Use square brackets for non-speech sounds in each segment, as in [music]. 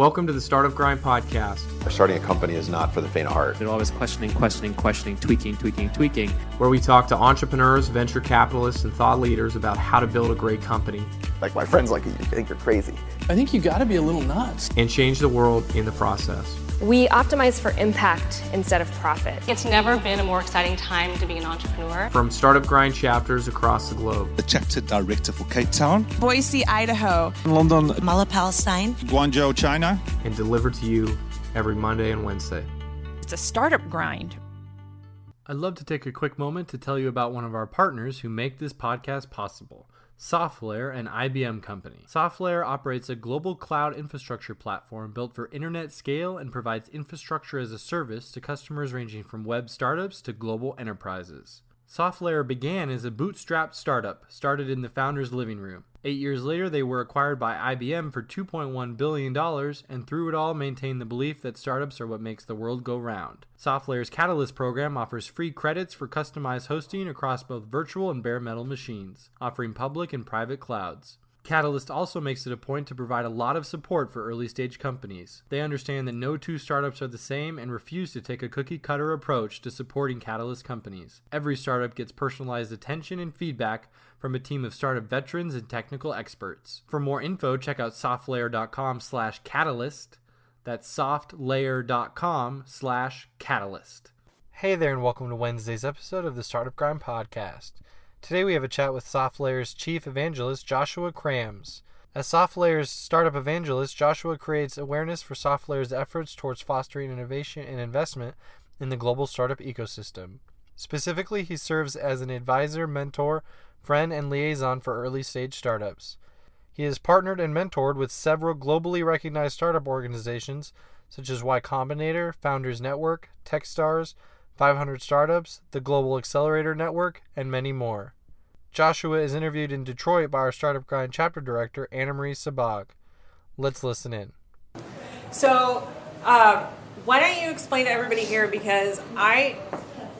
Welcome to the Startup Grind podcast. Starting a company is not for the faint of heart. They're always questioning, questioning, questioning, tweaking, tweaking, tweaking. Where we talk to entrepreneurs, venture capitalists, and thought leaders about how to build a great company Like my friends like you think you're crazy. I think you got to be a little nuts. and change the world in the process. We optimize for impact instead of profit. It's never been a more exciting time to be an entrepreneur. From Startup Grind chapters across the globe. the chapter director for Cape Town. Boise, Idaho. London, Mala, Palestine. Guangzhou, China. and delivered to you every Monday and Wednesday. It's a startup grind. I'd love to take a quick moment to tell you about one of our partners who make this podcast possible. SoftLayer, an IBM company. SoftLayer operates a global cloud infrastructure platform built for internet scale and provides infrastructure as a service to customers ranging from web startups to global enterprises. SoftLayer began as a bootstrapped startup, started in the founder's living room. Eight years later, they were acquired by IBM for $2.1 billion, and through it all, maintain the belief that startups are what makes the world go round. SoftLayer's Catalyst program offers free credits for customized hosting across both virtual and bare metal machines, offering public and private clouds. Catalyst also makes it a point to provide a lot of support for early stage companies. They understand that no two startups are the same and refuse to take a cookie cutter approach to supporting Catalyst companies. Every startup gets personalized attention and feedback from a team of startup veterans and technical experts. For more info, check out softlayer.com slash catalyst. That's softlayer.com slash catalyst. Hey there, and welcome to Wednesday's episode of the Startup Grind Podcast. Today we have a chat with SoftLayer's chief evangelist, Joshua Krammes. As SoftLayer's startup evangelist, Joshua creates awareness for SoftLayer's efforts towards fostering innovation and investment in the global startup ecosystem. Specifically, he serves as an advisor, mentor, friend, and liaison for early stage startups. He has partnered and mentored with several globally recognized startup organizations such as Y Combinator, Founders Network, Techstars, 500 Startups, the Global Accelerator Network, and many more. Joshua is interviewed in Detroit by our Startup Grind chapter director, Anna Marie Sabag. Let's listen in. So, uh, why don't you explain to everybody here because I,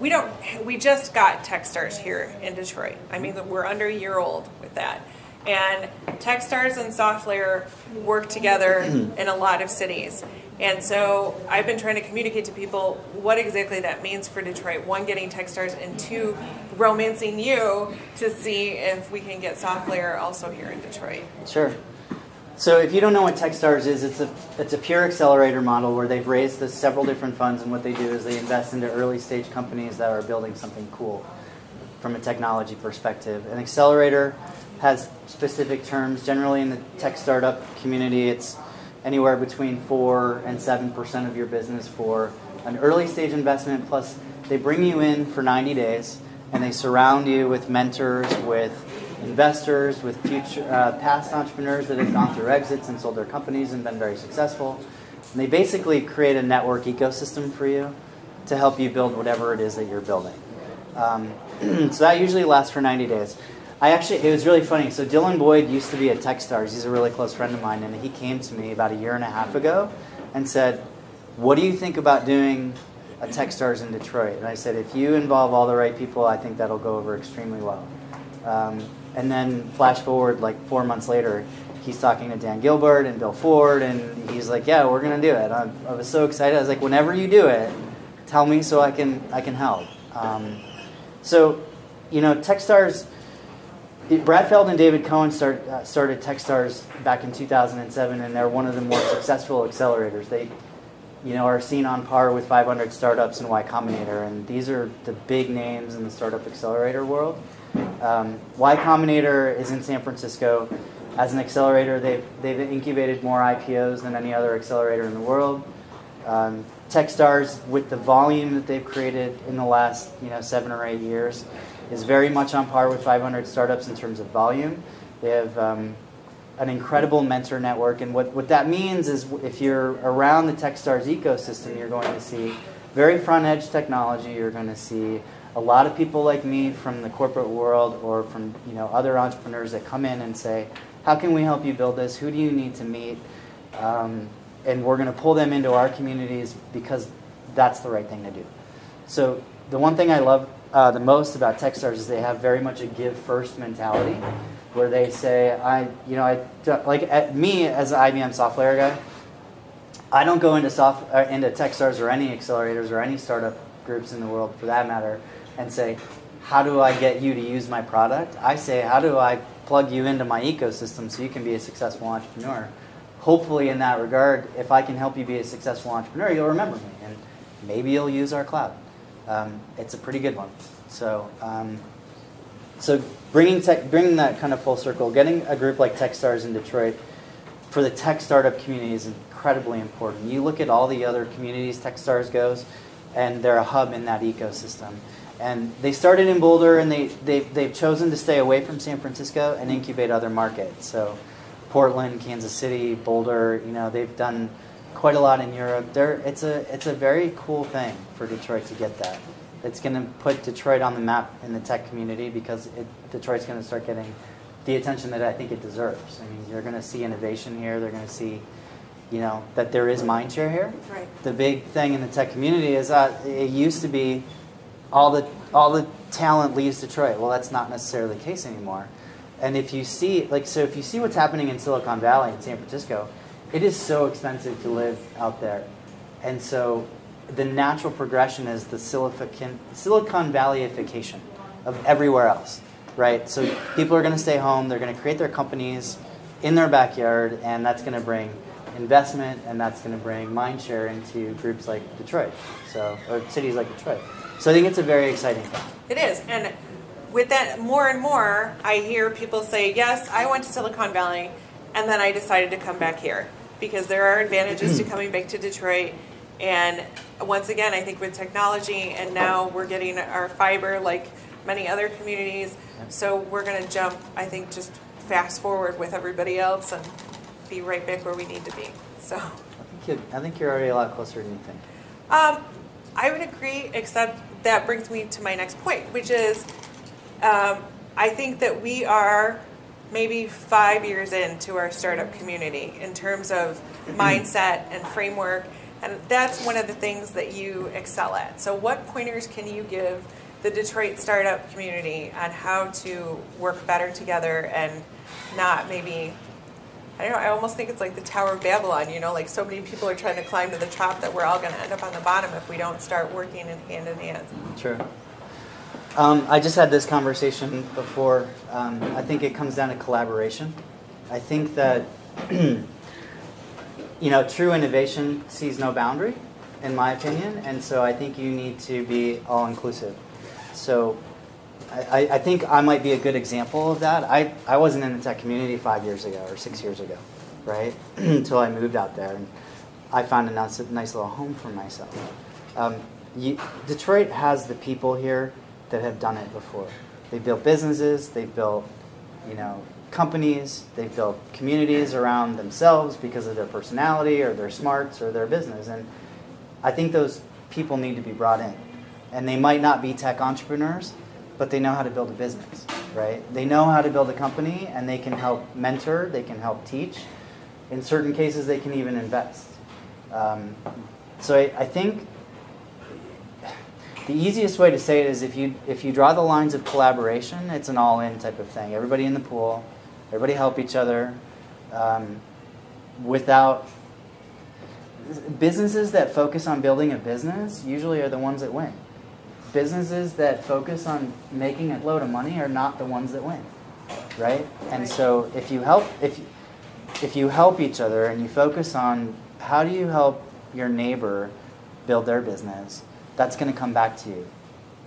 we don't, we just got Techstars here in Detroit. I mean, we're under a year old with that, and Techstars and SoftLayer work together in a lot of cities. And so I've been trying to communicate to people what exactly that means for Detroit. One, getting Techstars, and two, romancing you to see if we can get SoftLayer also here in Detroit. Sure. So if you don't know what Techstars is, it's a it's a pure accelerator model where they've raised several different funds, and what they do is they invest into early stage companies that are building something cool from a technology perspective. An accelerator has specific terms. Generally, in the tech startup community, it's anywhere between four and seven percent of your business for an early stage investment. Plus, they bring you in for 90 days, and they surround you with mentors, with investors, with future uh, past entrepreneurs that have gone through exits and sold their companies and been very successful. And they basically create a network ecosystem for you to help you build whatever it is that you're building. Um, [clears throat] so that usually lasts for 90 days. I actually, it was really funny. So Dylan Boyd used to be at Techstars. He's a really close friend of mine, and he came to me about a year and a half ago and said, "What do you think about doing a Techstars in Detroit?" And I said, "If you involve all the right people, I think that'll go over extremely well." Um, and then flash forward like four months later, he's talking to Dan Gilbert and Bill Ford, and he's like, "Yeah, we're gonna do it." I, I was so excited. I was like, "Whenever you do it, tell me so I can I can help." Um, so, you know, Techstars. Brad Feld and David Cohen start, uh, started Techstars back in 2007, and they're one of the more successful accelerators. They, you know, are seen on par with 500 startups and Y Combinator, and these are the big names in the startup accelerator world. Um, y Combinator is in San Francisco. As an accelerator, they've, they've incubated more IPOs than any other accelerator in the world. Um, Techstars, with the volume that they've created in the last you know seven or eight years, is very much on par with 500 startups in terms of volume. They have um, an incredible mentor network, and what, what that means is if you're around the Techstars ecosystem, you're going to see very front edge technology. You're going to see a lot of people like me from the corporate world or from you know other entrepreneurs that come in and say, "How can we help you build this? Who do you need to meet?" Um, and we're going to pull them into our communities because that's the right thing to do. So the one thing I love uh, the most about Techstars is they have very much a give first mentality, where they say, I, you know, I like at me as an IBM software guy, I don't go into soft uh, into TechStars or any accelerators or any startup groups in the world for that matter and say, how do I get you to use my product? I say, how do I plug you into my ecosystem so you can be a successful entrepreneur? Hopefully, in that regard, if I can help you be a successful entrepreneur, you'll remember me and maybe you'll use our cloud. Um, it's a pretty good one. So, um, so bringing tech, bringing that kind of full circle, getting a group like TechStars in Detroit for the tech startup community is incredibly important. You look at all the other communities TechStars goes, and they're a hub in that ecosystem. And they started in Boulder, and they, they've, they've chosen to stay away from San Francisco and incubate other markets. So Portland, Kansas City, Boulder, you know, they've done quite a lot in Europe. They're, it's, a, it's a very cool thing for Detroit to get that. It's going to put Detroit on the map in the tech community because it, Detroit's going to start getting the attention that I think it deserves. I mean, you're going to see innovation here. They're going to see, you know, that there is mind share here. Right. The big thing in the tech community is that it used to be all the all the talent leaves Detroit. Well, that's not necessarily the case anymore. And if you see, like, so if you see what's happening in Silicon Valley and San Francisco, it is so expensive to live out there. And so the natural progression is the Silicon, Silicon Valleyification of everywhere else, right? So people are going to stay home, they're going to create their companies in their backyard, and that's going to bring investment and that's going to bring mind share into groups like Detroit, so or cities like Detroit. So I think it's a very exciting thing. It is, and with that, more and more, I hear people say, "Yes, I went to Silicon Valley, and then I decided to come back here because there are advantages to coming back to Detroit." And once again, I think with technology, and now we're getting our fiber like many other communities, so we're going to jump. I think just fast forward with everybody else and be right back where we need to be. So I think, you, I think you're already a lot closer than you think. um, I would agree, except that brings me to my next point, which is um, I think that we are maybe five years into our startup community in terms of [clears throat] mindset and framework. And that's one of the things that you excel at. So, what pointers can you give the Detroit startup community on how to work better together and not maybe I don't know. I almost think it's like the Tower of Babylon. You know, like so many people are trying to climb to the top that we're all going to end up on the bottom if we don't start working in hand in hand. True. Um, I just had this conversation before. Um, I think it comes down to collaboration. I think that [clears throat] you know true innovation sees no boundary, in my opinion, and so I think you need to be all inclusive. So I, I, think I might be a good example of that. I, I wasn't in the tech community five years ago or six years ago, right? [clears throat] Until I moved out there. And I found a nice, nice little home for myself. Um, you, Detroit has the people here that have done it before. They've built businesses, they've built, you know, companies, they've built communities around themselves because of their personality or their smarts or their business. And I think those people need to be brought in. And they might not be tech entrepreneurs, but they know how to build a business, right? They know how to build a company and they can help mentor, they can help teach. In certain cases, they can even invest. Um, so I, I think the easiest way to say it is if you if you draw the lines of collaboration, it's an all-in type of thing. Everybody in the pool, everybody help each other. Um, without businesses that focus on building a business usually are the ones that win businesses that focus on making a load of money are not the ones that win, right? And so if you help if if you help each other and you focus on how do you help your neighbor build their business, that's going to come back to you.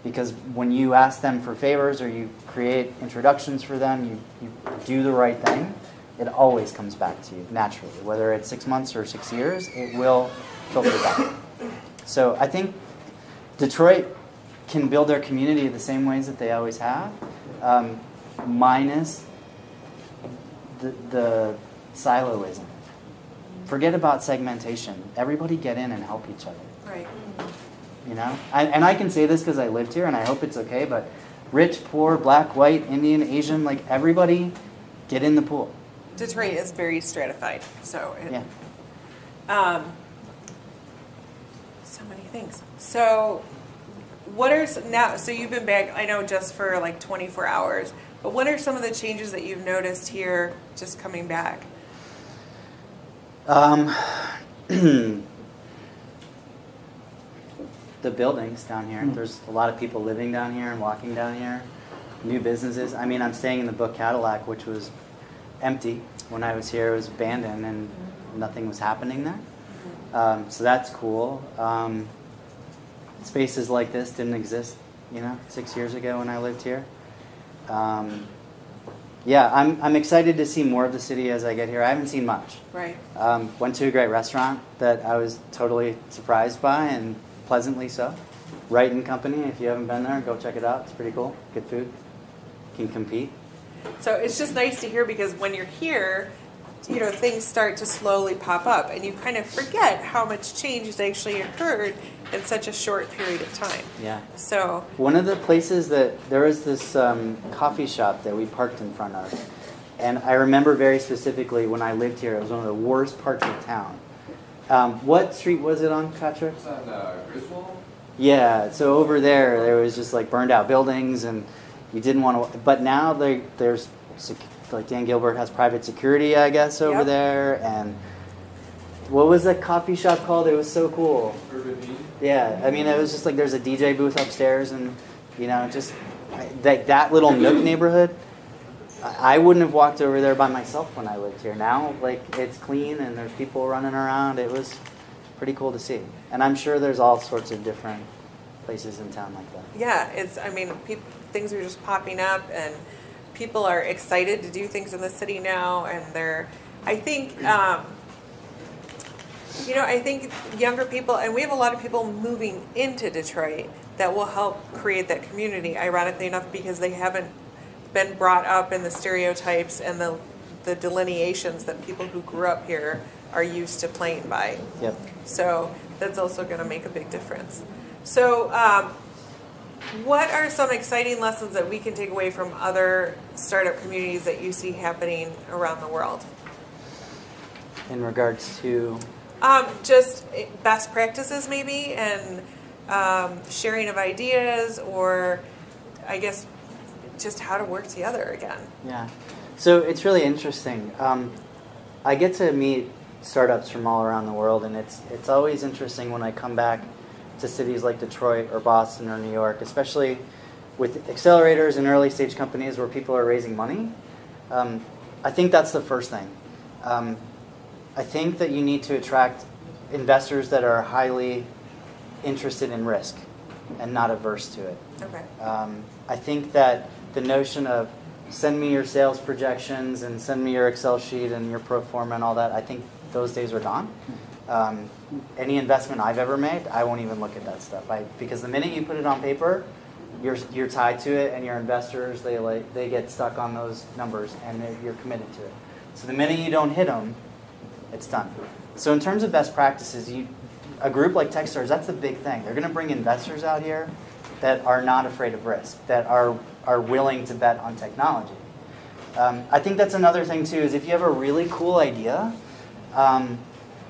Because when you ask them for favors or you create introductions for them, you, you do the right thing, it always comes back to you naturally. Whether it's six months or six years, it will filter back. So I think Detroit can build their community the same ways that they always have, um, minus the, the siloism. Forget about segmentation. Everybody get in and help each other. Right. You know, I, and I can say this because I lived here, and I hope it's okay. But rich, poor, black, white, Indian, Asian, like everybody, get in the pool. Detroit is very stratified, so it, Yeah. um, so many things. So, what are now? So you've been back. I know just for like 24 hours, but what are some of the changes that you've noticed here just coming back? Um, [clears throat] the buildings down here. There's a lot of people living down here and walking down here. New businesses. I mean, I'm staying in the Book Cadillac, which was empty when I was here. It was abandoned and nothing was happening there. Um, so that's cool. Um, spaces like this didn't exist, you know, six years ago when I lived here. Um, yeah, I'm, I'm excited to see more of the city as I get here. I haven't seen much. Right. Um, went to a great restaurant that I was totally surprised by and pleasantly so. Wright and Company, if you haven't been there, go check it out. It's pretty cool. Good food. Can compete. So it's just nice to hear because when you're here, you know, things start to slowly pop up and you kind of forget how much change has actually occurred in such a short period of time. Yeah. So, One of the places that there was this um, coffee shop that we parked in front of, and I remember very specifically when I lived here, it was one of the worst parts of town. Um, what street was it on, Katra? It's on uh, Griswold. Yeah, so over there, there was just like burned out buildings, and you didn't want to. But now they, there's sec- like Dan Gilbert has private security, I guess, over Yep. there, and what was that coffee shop called? It was so cool. Urban Bean. Yeah, I mean, it was just like there's a DJ booth upstairs, and you know, just I- that that little nook [clears throat] neighborhood. I wouldn't have walked over there by myself when I lived here. Now, like it's clean and there's people running around. It was pretty cool to see, and I'm sure there's all sorts of different places in town like that. yeah, it's, I mean, peop things are just popping up and people are excited to do things in the city now and they're, I think, um, you know, I think younger people, and we have a lot of people moving into Detroit that will help create that community, ironically enough, because they haven't been brought up in the stereotypes and the, the delineations that people who grew up here are used to playing by. Yep. So that's also going to make a big difference. So, um, what are some exciting lessons that we can take away from other startup communities that you see happening around the world? In regards to Um, just eh, best practices, maybe, and um, sharing of ideas, or I guess just how to work together again. Yeah. So it's really interesting. Um, I get to meet startups from all around the world, and it's it's always interesting when I come back to cities like Detroit or Boston or New York, especially with accelerators and early stage companies where people are raising money. Um, I think that's the first thing. Um, I think that you need to attract investors that are highly interested in risk and not averse to it. Okay. Um, I think that the notion of send me your sales projections and send me your Excel sheet and your pro forma and all that, I think those days are gone. Um, any investment I've ever made, I won't even look at that stuff. I, because the minute you put it on paper, you're, you're tied to it, and your investors they like they get stuck on those numbers, and you're committed to it. So the minute you don't hit them, it's done. So in terms of best practices, you a group like Techstars, that's the big thing. They're going to bring investors out here that are not afraid of risk, that are are willing to bet on technology. Um, I think that's another thing too. Is if you have a really cool idea, um,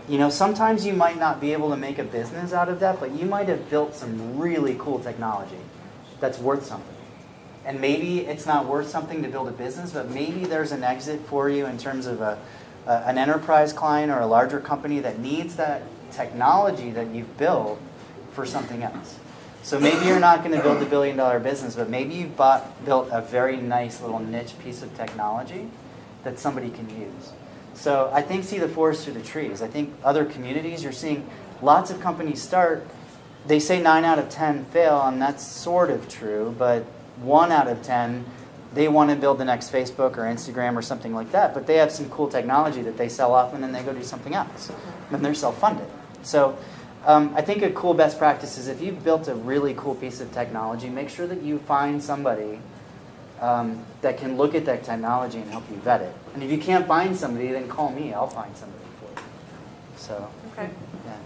you know, sometimes you might not be able to make a business out of that, but you might have built some really cool technology that's worth something. And maybe it's not worth something to build a business, but maybe there's an exit for you in terms of a, a, an enterprise client or a larger company that needs that technology that you've built for something else. So maybe you're not going to build a billion dollar business, but maybe you've bought, built a very nice little niche piece of technology that somebody can use. So I think see the forest through the trees. I think other communities, you're seeing lots of companies start. They say nine out of ten fail, and that's sort of true, but one out of ten, they want to build the next Facebook or Instagram or something like that, but they have some cool technology that they sell off and then they go do something else. And they're self funded. So um, I think a cool best practice is if you've built a really cool piece of technology, make sure that you find somebody um, that can look at that technology and help you vet it. And if you can't find somebody, then call me. I'll find somebody for you. So, Okay. yeah.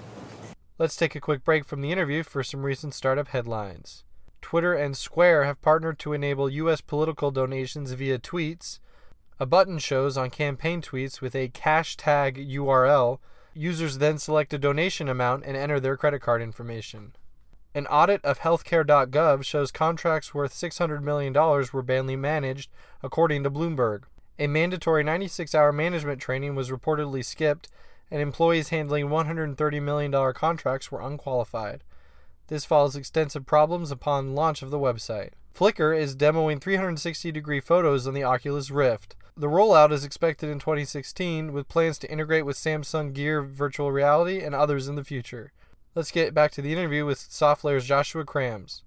Let's take a quick break from the interview for some recent startup headlines. Twitter and Square have partnered to enable U.S. political donations via tweets. A button shows on campaign tweets with a cash tag URL. Users then select a donation amount and enter their credit card information. An audit of healthcare.gov shows contracts worth $600 million were badly managed, according to Bloomberg. A mandatory 96 hour management training was reportedly skipped, and employees handling $130 million contracts were unqualified. This follows extensive problems upon launch of the website. Flickr is demoing 360 degree photos on the Oculus Rift. The rollout is expected in 2016 with plans to integrate with Samsung Gear virtual reality and others in the future. Let's get back to the interview with SoftLayer's Joshua Krammes.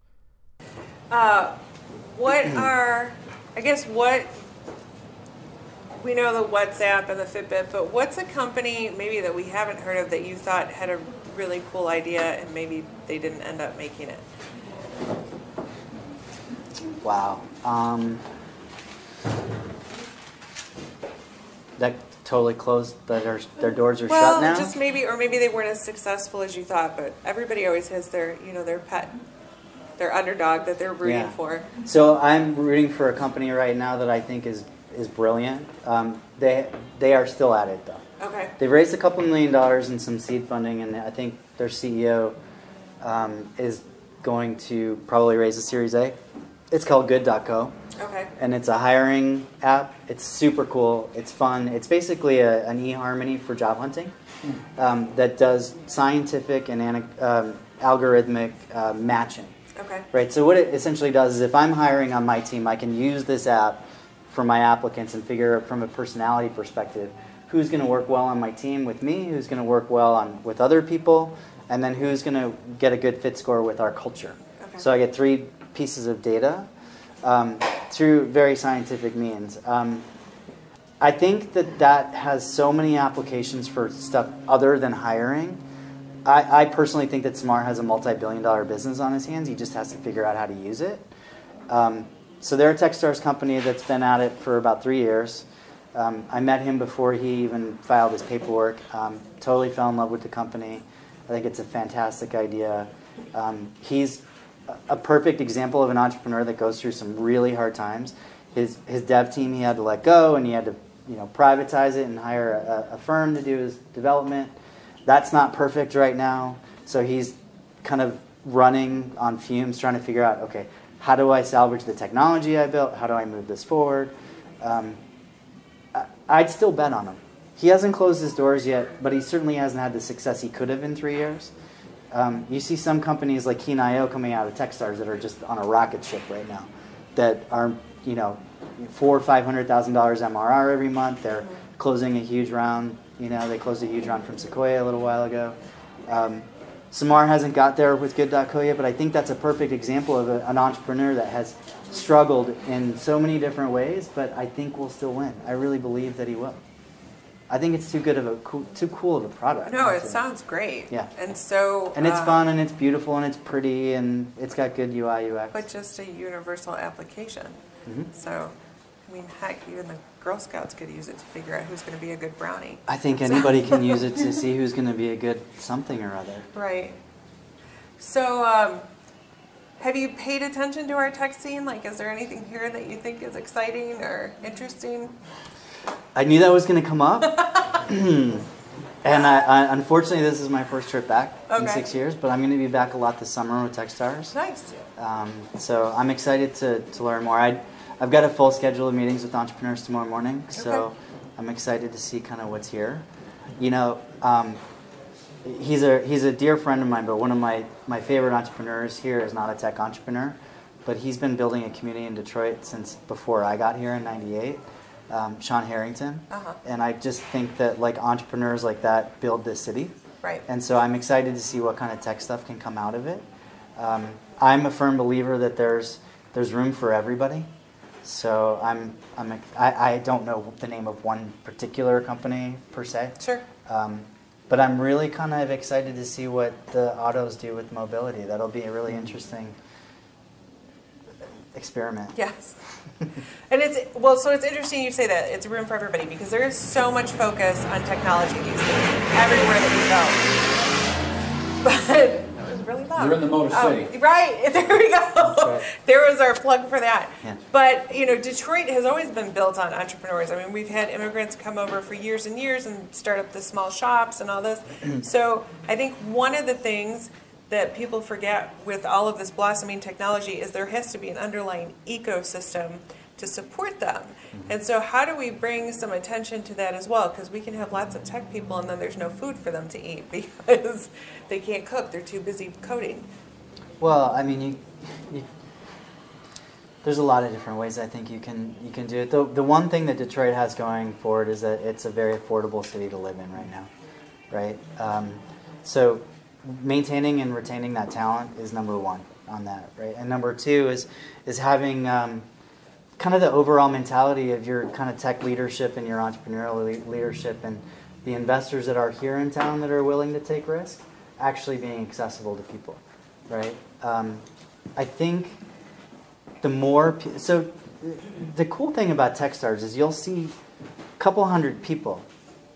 Uh, what are, I guess, what we know the WhatsApp and the Fitbit, but what's a company maybe that we haven't heard of that you thought had a really cool idea and maybe they didn't end up making it? Wow. Um, that totally closed. That are, their doors are well, shut now. just maybe, or maybe they weren't as successful as you thought. But everybody always has their, you know, their pet, their underdog that they're rooting Yeah. for. So I'm rooting for a company right now that I think is is brilliant. Um, they they are still at it though. Okay. They've raised a couple million dollars in some seed funding, and I think their CEO um, is going to probably raise a Series A. It's called Good.co. And it's a hiring app. It's super cool. It's fun. It's basically a, an eHarmony for job hunting um, that does scientific and um, algorithmic uh, matching. Okay. Right. So what it essentially does is, if I'm hiring on my team, I can use this app for my applicants and figure out from a personality perspective who's going to work well on my team with me, who's going to work well on with other people, and then who's going to get a good fit score with our culture. Okay. So I get three pieces of data um, through very scientific means. Um, I think that that has so many applications for stuff other than hiring. I, I personally think that Samar has a multi-billion dollar business on his hands. He just has to figure out how to use it. Um, so they're a Techstars company that's been at it for about three years. Um, I met him before he even filed his paperwork. Um, totally fell in love with the company. I think it's a fantastic idea. Um, he's a- perfect example of an entrepreneur that goes through some really hard times. His his dev team he had to let go, and he had to you know privatize it and hire a, a firm to do his development. That's not perfect right now, so he's kind of running on fumes, trying to figure out okay, how do I salvage the technology I built? How do I move this forward? Um, I'd still bet on him. He hasn't closed his doors yet, but he certainly hasn't had the success he could have in three years. Um, you see some companies like Keen.io coming out of Techstars that are just on a rocket ship right now, that are you know four or five hundred thousand dollars MRR every month. They're closing a huge round. You know they closed a huge round from Sequoia a little while ago. Um, Samar hasn't got there with Good.co yet, but I think that's a perfect example of a, an entrepreneur that has struggled in so many different ways, but I think will still win. I really believe that he will. I think it's too good of a cool, too cool of a product. No, it sounds great. Yeah. And so. And it's uh, fun and it's beautiful and it's pretty and it's got good UI UX. But just a universal application. Mhm. So, I mean, heck, even the Girl Scouts could use it to figure out who's going to be a good brownie. I think anybody can use it to [laughs] see who's going to be a good something or other. Right. So, um, have you paid attention to our tech scene? Like, is there anything here that you think is exciting or interesting? I knew that was going to come up. [clears throat] and I, I, unfortunately, this is my first trip back in six years, but I'm going to be back a lot this summer with Techstars. Nice. Um, so I'm excited to, to learn more. I, I've got a full schedule of meetings with entrepreneurs tomorrow morning, so Okay. I'm excited to see kind of what's here. You know, um, he's a he's a dear friend of mine, but one of my, my favorite entrepreneurs here is not a tech entrepreneur, but he's been building a community in Detroit since before I got here in '98. Um, Sean Harrington, Uh-huh. and I just think that like entrepreneurs like that build this city. Right. And so I'm excited to see what kind of tech stuff can come out of it. Um, I'm a firm believer that there's there's room for everybody. So I'm I'm I, I don't know the name of one particular company per se. Sure. Um, but I'm really kind of excited to see what the autos do with mobility. That'll be a really interesting experiment. Yes. [laughs] and it's, well, so it's interesting you say that. It's room for everybody because there is so much focus on technology these days, everywhere that you go. [laughs] But that was really loud. You're in the Motor Oh, City. right. [laughs] There we go. right. There was our plug for that. Yeah. But, you know, Detroit has always been built on entrepreneurs. I mean, we've had immigrants come over for years and years and start up the small shops and all this. [clears throat] so I think one of the things that people forget with all of this blossoming technology is there has to be an underlying ecosystem to support them. And so, how do we bring some attention to that as well? Because we can have lots of tech people, and then there's no food for them to eat [laughs] because they can't cook; they're too busy coding. Well, I mean, you, you, there's a lot of different ways I think you can you can do it. The, the one thing that Detroit has going forward is that it's a very affordable city to live in right now, right? Um, so maintaining and retaining that talent is number one on that, right? And number two is is having um, kind of the overall mentality of your kind of tech leadership and your entrepreneurial le- leadership and the investors that are here in town that are willing to take risk actually being accessible to people, right? Um, I think the more so the cool thing about Techstars is you'll see a couple hundred people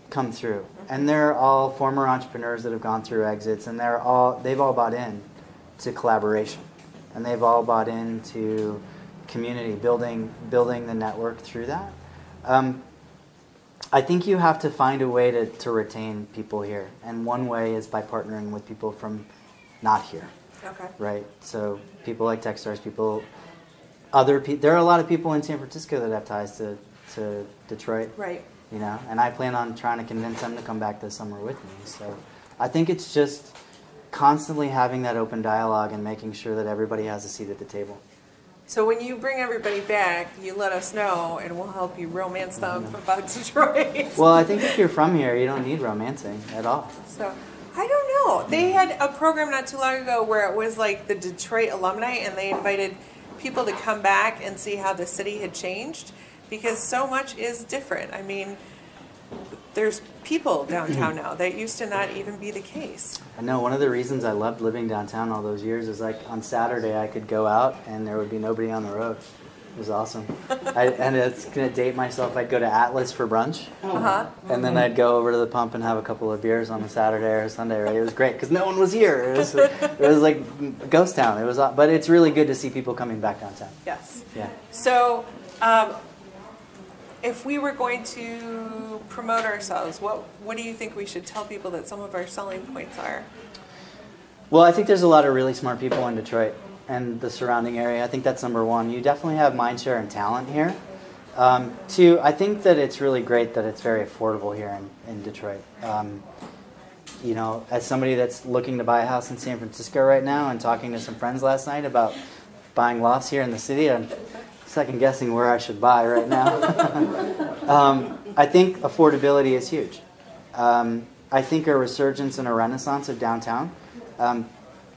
come through and they're all former entrepreneurs that have gone through exits and they're all they've all bought in to collaboration and they've all bought into community building building the network through that um, i think you have to find a way to, to retain people here and one way is by partnering with people from not here Okay. right so people like techstars people other people. there are a lot of people in san francisco that have ties to, to detroit Right. You know? And i plan on trying to convince them to come back this summer with me. So i think it's just constantly having that open dialogue and making sure that everybody has a seat at the table. So when you bring everybody back, you let us know, and we'll help you romance them mm-hmm. about Detroit. well i think if you're from here you don't need romancing at all. So I don't know. They mm-hmm. had a program not too long ago where it was like the Detroit alumni, and they invited people to come back and see how the city had changed because so much is different. I mean, there's people downtown now that used to not even be the case. i know one of the reasons i loved living downtown all those years is like on saturday i could go out and there would be nobody on the road it was awesome [laughs] I, and it's going to date myself i'd go to atlas for brunch Uh huh. and then I'd go over to the pump and have a couple of beers on a Saturday or a Sunday. Right? It was great because no one was here. It was, it was like ghost town. It was, but it's really good to see people coming back downtown. Yes. Yeah. So, um, if we were going to promote ourselves, what what do you think we should tell people that some of our selling points are? Well, I think there's a lot of really smart people in Detroit and the surrounding area. I think that's number one. You definitely have mindshare and talent here. Um, two, I think that it's really great that it's very affordable here in, in Detroit. Um, you know, as somebody that's looking to buy a house in San Francisco right now and talking to some friends last night about buying lofts here in the city, I'm second guessing where I should buy right now. [laughs] um, I think affordability is huge. Um, I think a resurgence and a renaissance of downtown. Um,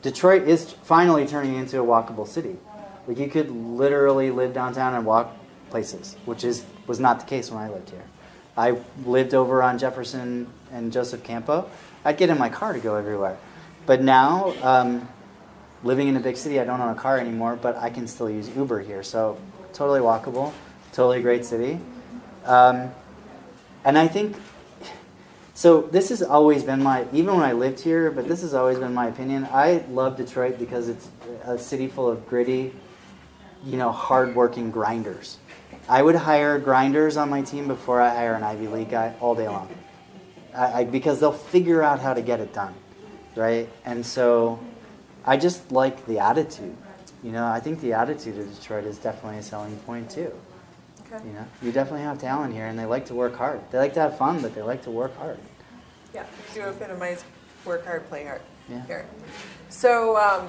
Detroit is finally turning into a walkable city. Like you could literally live downtown and walk places, which is was not the case when I lived here. I lived over on Jefferson and Joseph Campau. I'd get in my car to go everywhere, but now um, living in a big city, I don't own a car anymore, but I can still use Uber here. So totally walkable, totally great city, um, and I think so this has always been my, even when I lived here, but this has always been my opinion. I love Detroit because it's a city full of gritty, you know, hardworking grinders. I would hire grinders on my team before I hire an Ivy League guy all day long, I, I, because they'll figure out how to get it done, right? And so, I just like the attitude. You know, I think the attitude of Detroit is definitely a selling point too. Okay. You know, you definitely have talent here, and they like to work hard. They like to have fun, but they like to work hard. Yeah, you do epitomize work hard, play hard. Yeah. Here. So, um,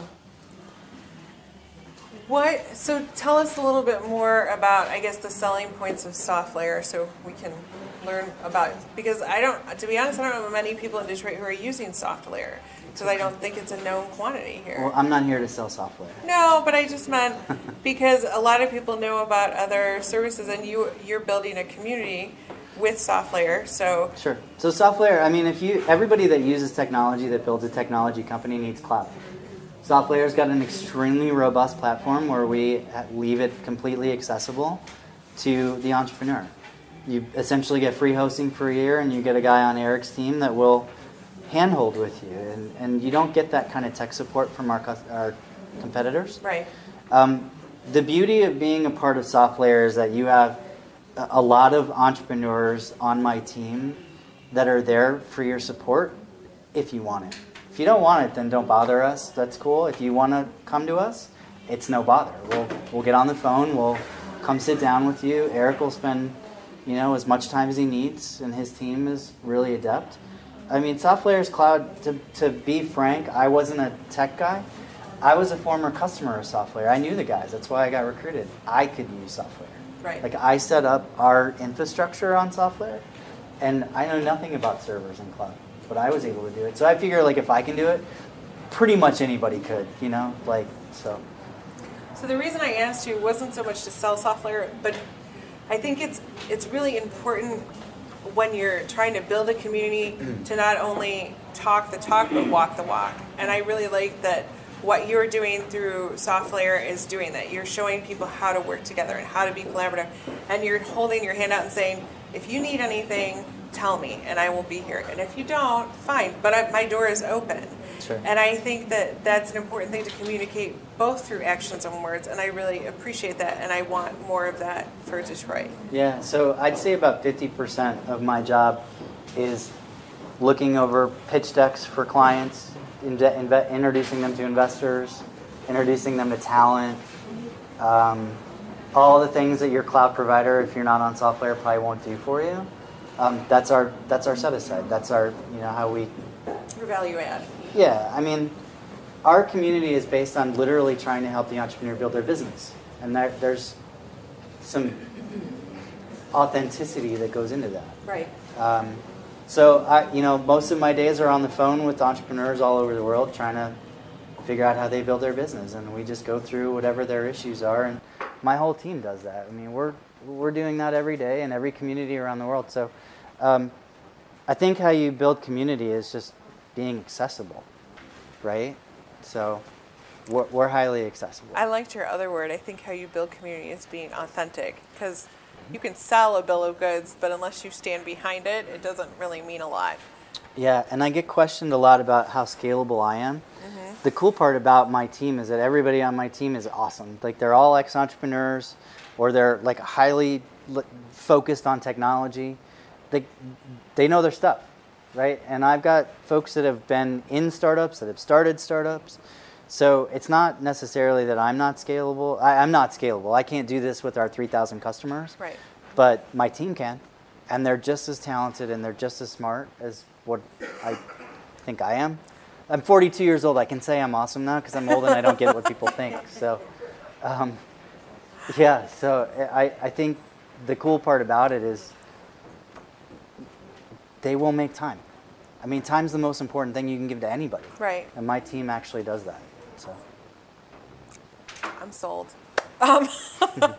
what? So, tell us a little bit more about, I guess, the selling points of SoftLayer, so we can learn about. Because I don't, to be honest, I don't know many people in Detroit who are using SoftLayer, because I don't think it's a known quantity here. Well, I'm not here to sell software. No, but I just meant because a lot of people know about other services, and you you're building a community with SoftLayer. So Sure. So SoftLayer, I mean, if you everybody that uses technology that builds a technology company needs cloud. SoftLayer's got an extremely robust platform where we leave it completely accessible to the entrepreneur. You essentially get free hosting for a year, and you get a guy on Eric's team that will handhold with you, and, and you don't get that kind of tech support from our our competitors. right, Um, the beauty of being a part of SoftLayer is that you have a a lot of entrepreneurs on my team that are there for your support if you want it. If you don't want it, then don't bother us. That's cool. If you want to come to us, it's no bother. We'll, we'll get on the phone, we'll come sit down with you. Eric will spend, you know, as much time as he needs, and his team is really adept. I mean, SoftLayers Cloud. To, to be frank, I wasn't a tech guy. I was a former customer of SoftLayer. I knew the guys. That's why I got recruited. I could use SoftLayer. Right. Like I set up our infrastructure on SoftLayer, and I know nothing about servers and cloud, but I was able to do it. So I figure like if I can do it, pretty much anybody could. You know, like so. So the reason I asked you wasn't so much to sell software, but I think it's it's really important when you're trying to build a community mm. to not only talk the talk but walk the walk. And I really like that what you're doing through SoftLayer is doing that. You're showing people how to work together and how to be collaborative, and you're holding your hand out and saying, "If you need anything, tell me, and I will be here. And if you don't, fine. But I, my door is open." Sure. And I think that that's an important thing to communicate both through actions and words, and I really appreciate that, and I want more of that for Detroit. Yeah, so I'd say about 50% of my job is looking over pitch decks for clients, inve- inve- introducing them to investors, introducing them to talent, um, all the things that your cloud provider, if you're not on software, probably won't do for you. Um, that's our that's our set aside. That's our you know how we Your value add. yeah, I mean, our community is based on literally trying to help the entrepreneur build their business, and there, there's some authenticity that goes into that. Right. Um, so I, you know, most of my days are on the phone with entrepreneurs all over the world, trying to figure out how they build their business, and we just go through whatever their issues are, and my whole team does that. I mean, we're we're doing that every day in every community around the world. So, um, I think how you build community is just being accessible, right? So, we're, we're highly accessible. I liked your other word. I think how you build community is being authentic because you can sell a bill of goods, but unless you stand behind it, it doesn't really mean a lot. Yeah, and I get questioned a lot about how scalable I am. The cool part about my team is that everybody on my team is awesome. Like they're all ex entrepreneurs, or they're like highly focused on technology. They they know their stuff, right? And I've got folks that have been in startups that have started startups. So it's not necessarily that I'm not scalable. I, I'm not scalable. I can't do this with our 3,000 customers Right. but my team can, and they're just as talented and they're just as smart as what I think I am. I'm 42 years old. I can say I'm awesome now because I'm old and I don't get what people think. [laughs] So, um, yeah. So I, I think the cool part about it is they will make time. I mean, time's the most important thing you can give to anybody, Right. and my team actually does that. So. I'm sold. Um, [laughs]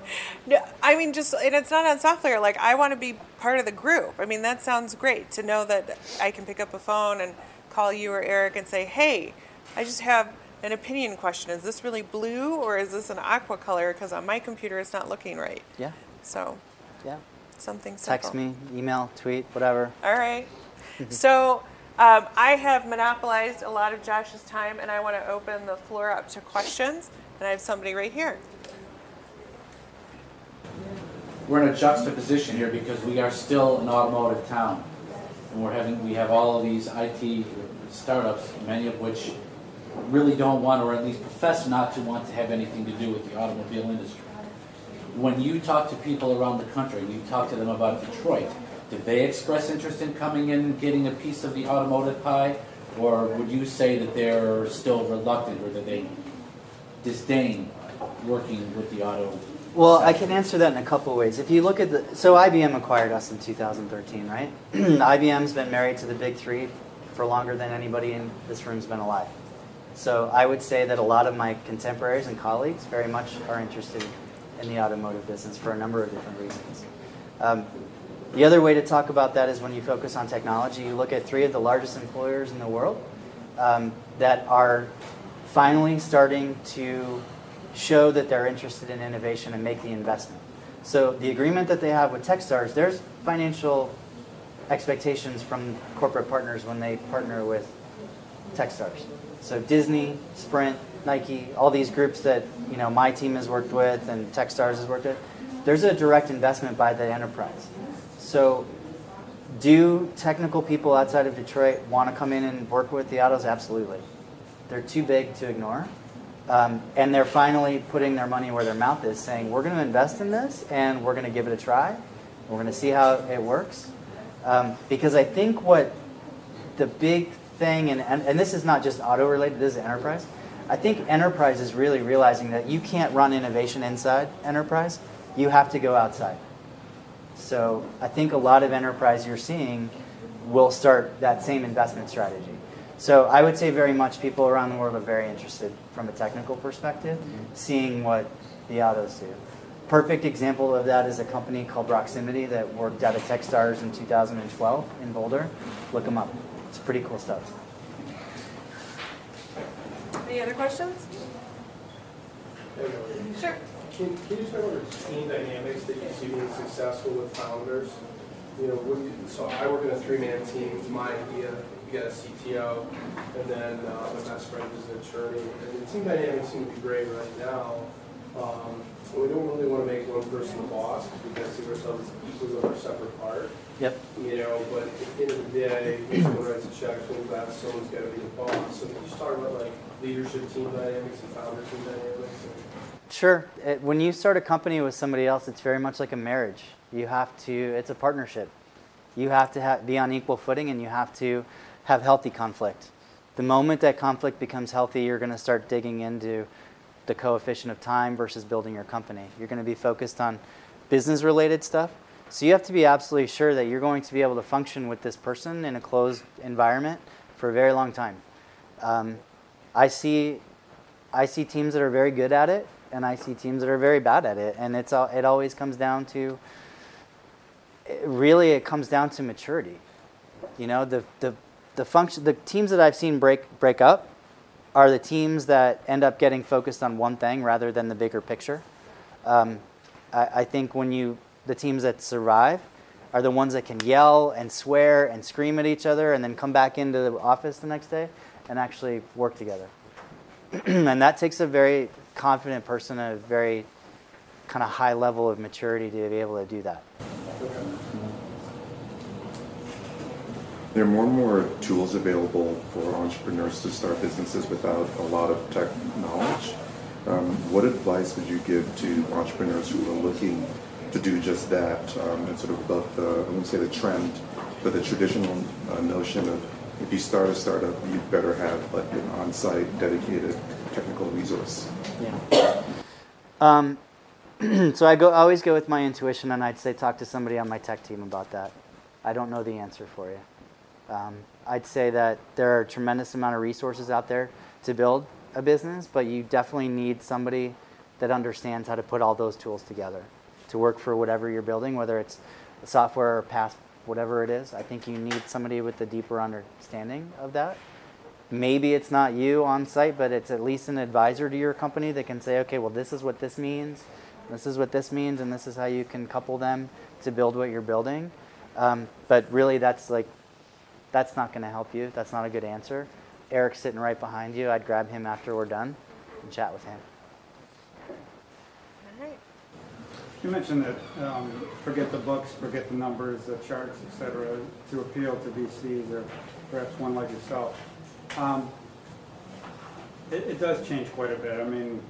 I mean, just and it's not on software. Like I want to be part of the group. I mean, that sounds great to know that I can pick up a phone and call you or Eric and say, "Hey, I just have an opinion question. Is this really blue or is this an aqua color? Because on my computer, it's not looking right." Yeah. So Yeah. Something simple. Text me, email, tweet, whatever. All right. [laughs] so um, I have monopolized a lot of Josh's time, and I want to open the floor up to questions. And I have somebody right here. we're in a juxtaposition here because we are still an automotive town. And we're having, we have all of these IT startups, many of which really don't want, or at least profess not to want to have anything to do with the automobile industry. When you talk to people around the country, and you talk to them about Detroit, do they express interest in coming in and getting a piece of the automotive pie? Or would you say that they're still reluctant, or that they disdain working with the auto Well, I can answer that in a couple of ways. If you look at the, so IBM acquired us in 2013, right? [clears throat] IBM's been married to the big three for longer than anybody in this room's been alive. So I would say that a lot of my contemporaries and colleagues very much are interested in the automotive business for a number of different reasons. Um, the other way to talk about that is when you focus on technology, you look at three of the largest employers in the world um, that are finally starting to show that they're interested in innovation and make the investment. So the agreement that they have with Techstars, there's financial expectations from corporate partners when they partner with Techstars. So Disney, Sprint, Nike, all these groups that you know my team has worked with and Techstars has worked with, there's a direct investment by the enterprise. So do technical people outside of Detroit want to come in and work with the autos? Absolutely. They're too big to ignore. Um, and they're finally putting their money where their mouth is, saying, We're going to invest in this and we're going to give it a try. We're going to see how it works. Um, because I think what the big thing, and, and, and this is not just auto related, this is enterprise. I think enterprise is really realizing that you can't run innovation inside enterprise, you have to go outside. So I think a lot of enterprise you're seeing will start that same investment strategy. So I would say very much people around the world are very interested from a technical perspective, seeing what the autos do. Perfect example of that is a company called Proximity that worked out of Techstars in 2012 in Boulder. Look them up. It's pretty cool stuff. Any other questions? Sure. Can, can you talk about the team dynamics that you see being successful with founders? You know, you, so I work in a three-man team. It's my idea. We got a CTO, and then uh, my best friend is an attorney. And the team dynamics seem to be great right now. Um, we don't really want to make one person the boss because we kind of see ourselves as equals of our separate part. Yep. You know, but at the end of the day, someone writes a check, someone's got, someone's got to be the boss. So you just talk about like leadership team dynamics and founder team dynamics? Sure. It, when you start a company with somebody else, it's very much like a marriage. You have to, it's a partnership. You have to have, be on equal footing and you have to have healthy conflict. The moment that conflict becomes healthy, you're going to start digging into the coefficient of time versus building your company. You're going to be focused on business related stuff. So you have to be absolutely sure that you're going to be able to function with this person in a closed environment for a very long time. Um, I see, I see teams that are very good at it, and I see teams that are very bad at it, and it's it always comes down to. Really, it comes down to maturity. You know, the the the function, the teams that I've seen break break up are the teams that end up getting focused on one thing rather than the bigger picture. Um, I, I, think when you the teams that survive are the ones that can yell and swear and scream at each other and then come back into the office the next day and actually work together. [clears throat] and that takes a very confident person, a very kind of high level of maturity to be able to do that. There are more and more tools available for entrepreneurs to start businesses without a lot of tech knowledge. Um, what advice would you give to entrepreneurs who are looking to do just that um, and sort of about the, I wouldn't say the trend, but the traditional uh, notion of if you start a startup, you better have like an on-site dedicated technical resource. Yeah. Um, [clears throat] so I go I always go with my intuition, and I'd say talk to somebody on my tech team about that. I don't know the answer for you. Um, I'd say that there are a tremendous amount of resources out there to build a business, but you definitely need somebody that understands how to put all those tools together to work for whatever you're building, whether it's software or past whatever it is. I think you need somebody with a deeper understanding of that. Maybe it's not you on site, but it's at least an advisor to your company that can say, okay, well, this is what this means, this is what this means, and this is how you can couple them to build what you're building. Um, but really, that's like that's not going to help you. That's not a good answer. Eric's sitting right behind you. I'd grab him after we're done and chat with him. You mentioned that um, forget the books, forget the numbers, the charts, etc., to appeal to VCs or perhaps one like yourself. Um, it, it, does change quite a bit. I mean,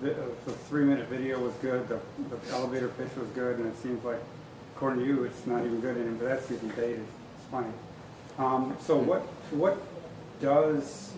the, the three-minute video was good, the, the, elevator pitch was good, and it seems like, according to you, it's not even good anymore. But that's even dated. It's funny. Um, so what what does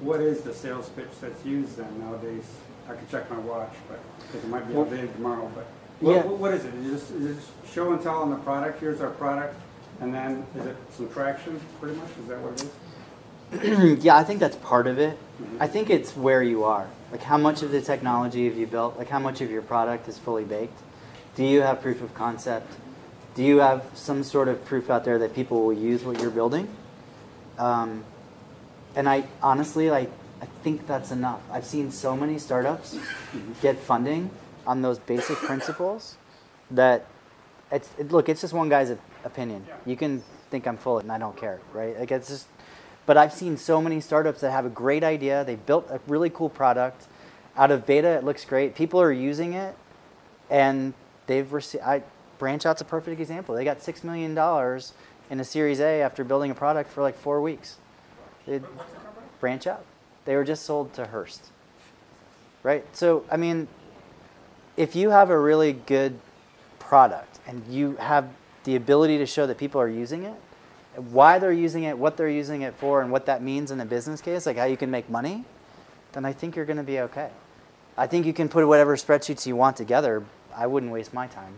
what is the sales pitch that's used then nowadays? I can check my watch, but because it might be outdated tomorrow. But what, yeah. what is it? Is it, is it show and tell on the product? Here's our product, and then is it some traction? Pretty much is that what it is? [clears throat] yeah, I think that's part of it. Mm-hmm. I think it's where you are. Like how much of the technology have you built? Like how much of your product is fully baked? Do you have proof of concept? do you have some sort of proof out there that people will use what you're building? Um, and I honestly, like, I think that's enough. I've seen so many startups get funding on those basic principles that it's it, look. It's just one guy's opinion. You can think I'm full of it, and I don't care, right? Like it's just. But I've seen so many startups that have a great idea. They built a really cool product. Out of beta, it looks great. People are using it, and they've received. I Branch Out's a perfect example. They got $6 million in a Series A after building a product for like four weeks. It, branch Out. They were just sold to Hearst. right? So, I mean, if you have a really good product and you have the ability to show that people are using it, why they're using it, what they're using it for, and what that means in a business case, like how you can make money, then I think you're going to be okay. I think you can put whatever spreadsheets you want together. I wouldn't waste my time.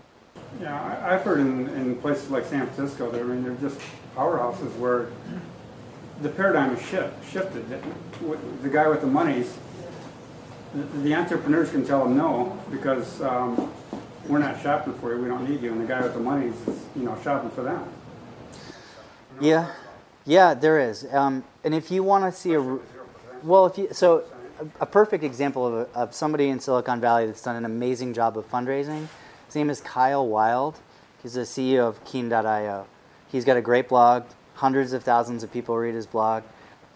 Yeah, I, I've heard in, in places like San Francisco, that, I mean, they're just powerhouses where the paradigm has shift, shifted. The guy with the monies, the, entrepreneurs can tell him no because um, we're not shopping for you, we don't need you. And the guy with the monies is, you know, shopping for them. Yeah, yeah, there is. Um, and if you want to see a, well, if you so a, a perfect example of, a, of somebody in Silicon Valley that's done an amazing job of fundraising. His name is Kyle Wild. He's the CEO of Keen.io. He's got a great blog. Hundreds of thousands of people read his blog.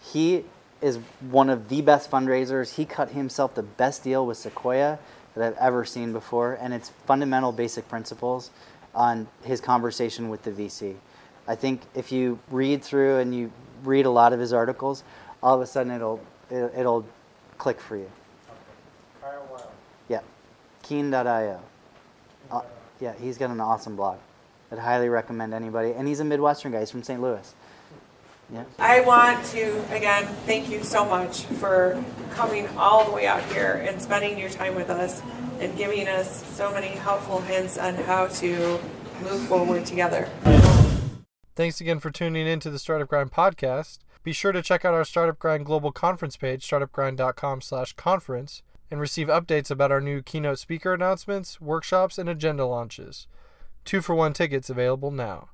He is one of the best fundraisers. He cut himself the best deal with Sequoia that I've ever seen before, and it's fundamental basic principles on his conversation with the VC. I think if you read through and you read a lot of his articles, all of a sudden it'll it, it'll click for you. Wild. Yeah, Keen.io. Uh, yeah, he's got an awesome blog. I'd highly recommend anybody. And he's a Midwestern guy. He's from St. Louis. Yeah. I want to again thank you so much for coming all the way out here and spending your time with us and giving us so many helpful hints on how to move forward together. Thanks again for tuning in to the Startup Grind podcast. Be sure to check out our Startup Grind global conference page, startupgrind.com slash conference, and receive updates about our new keynote speaker announcements, workshops, and agenda launches. Two for one tickets available now.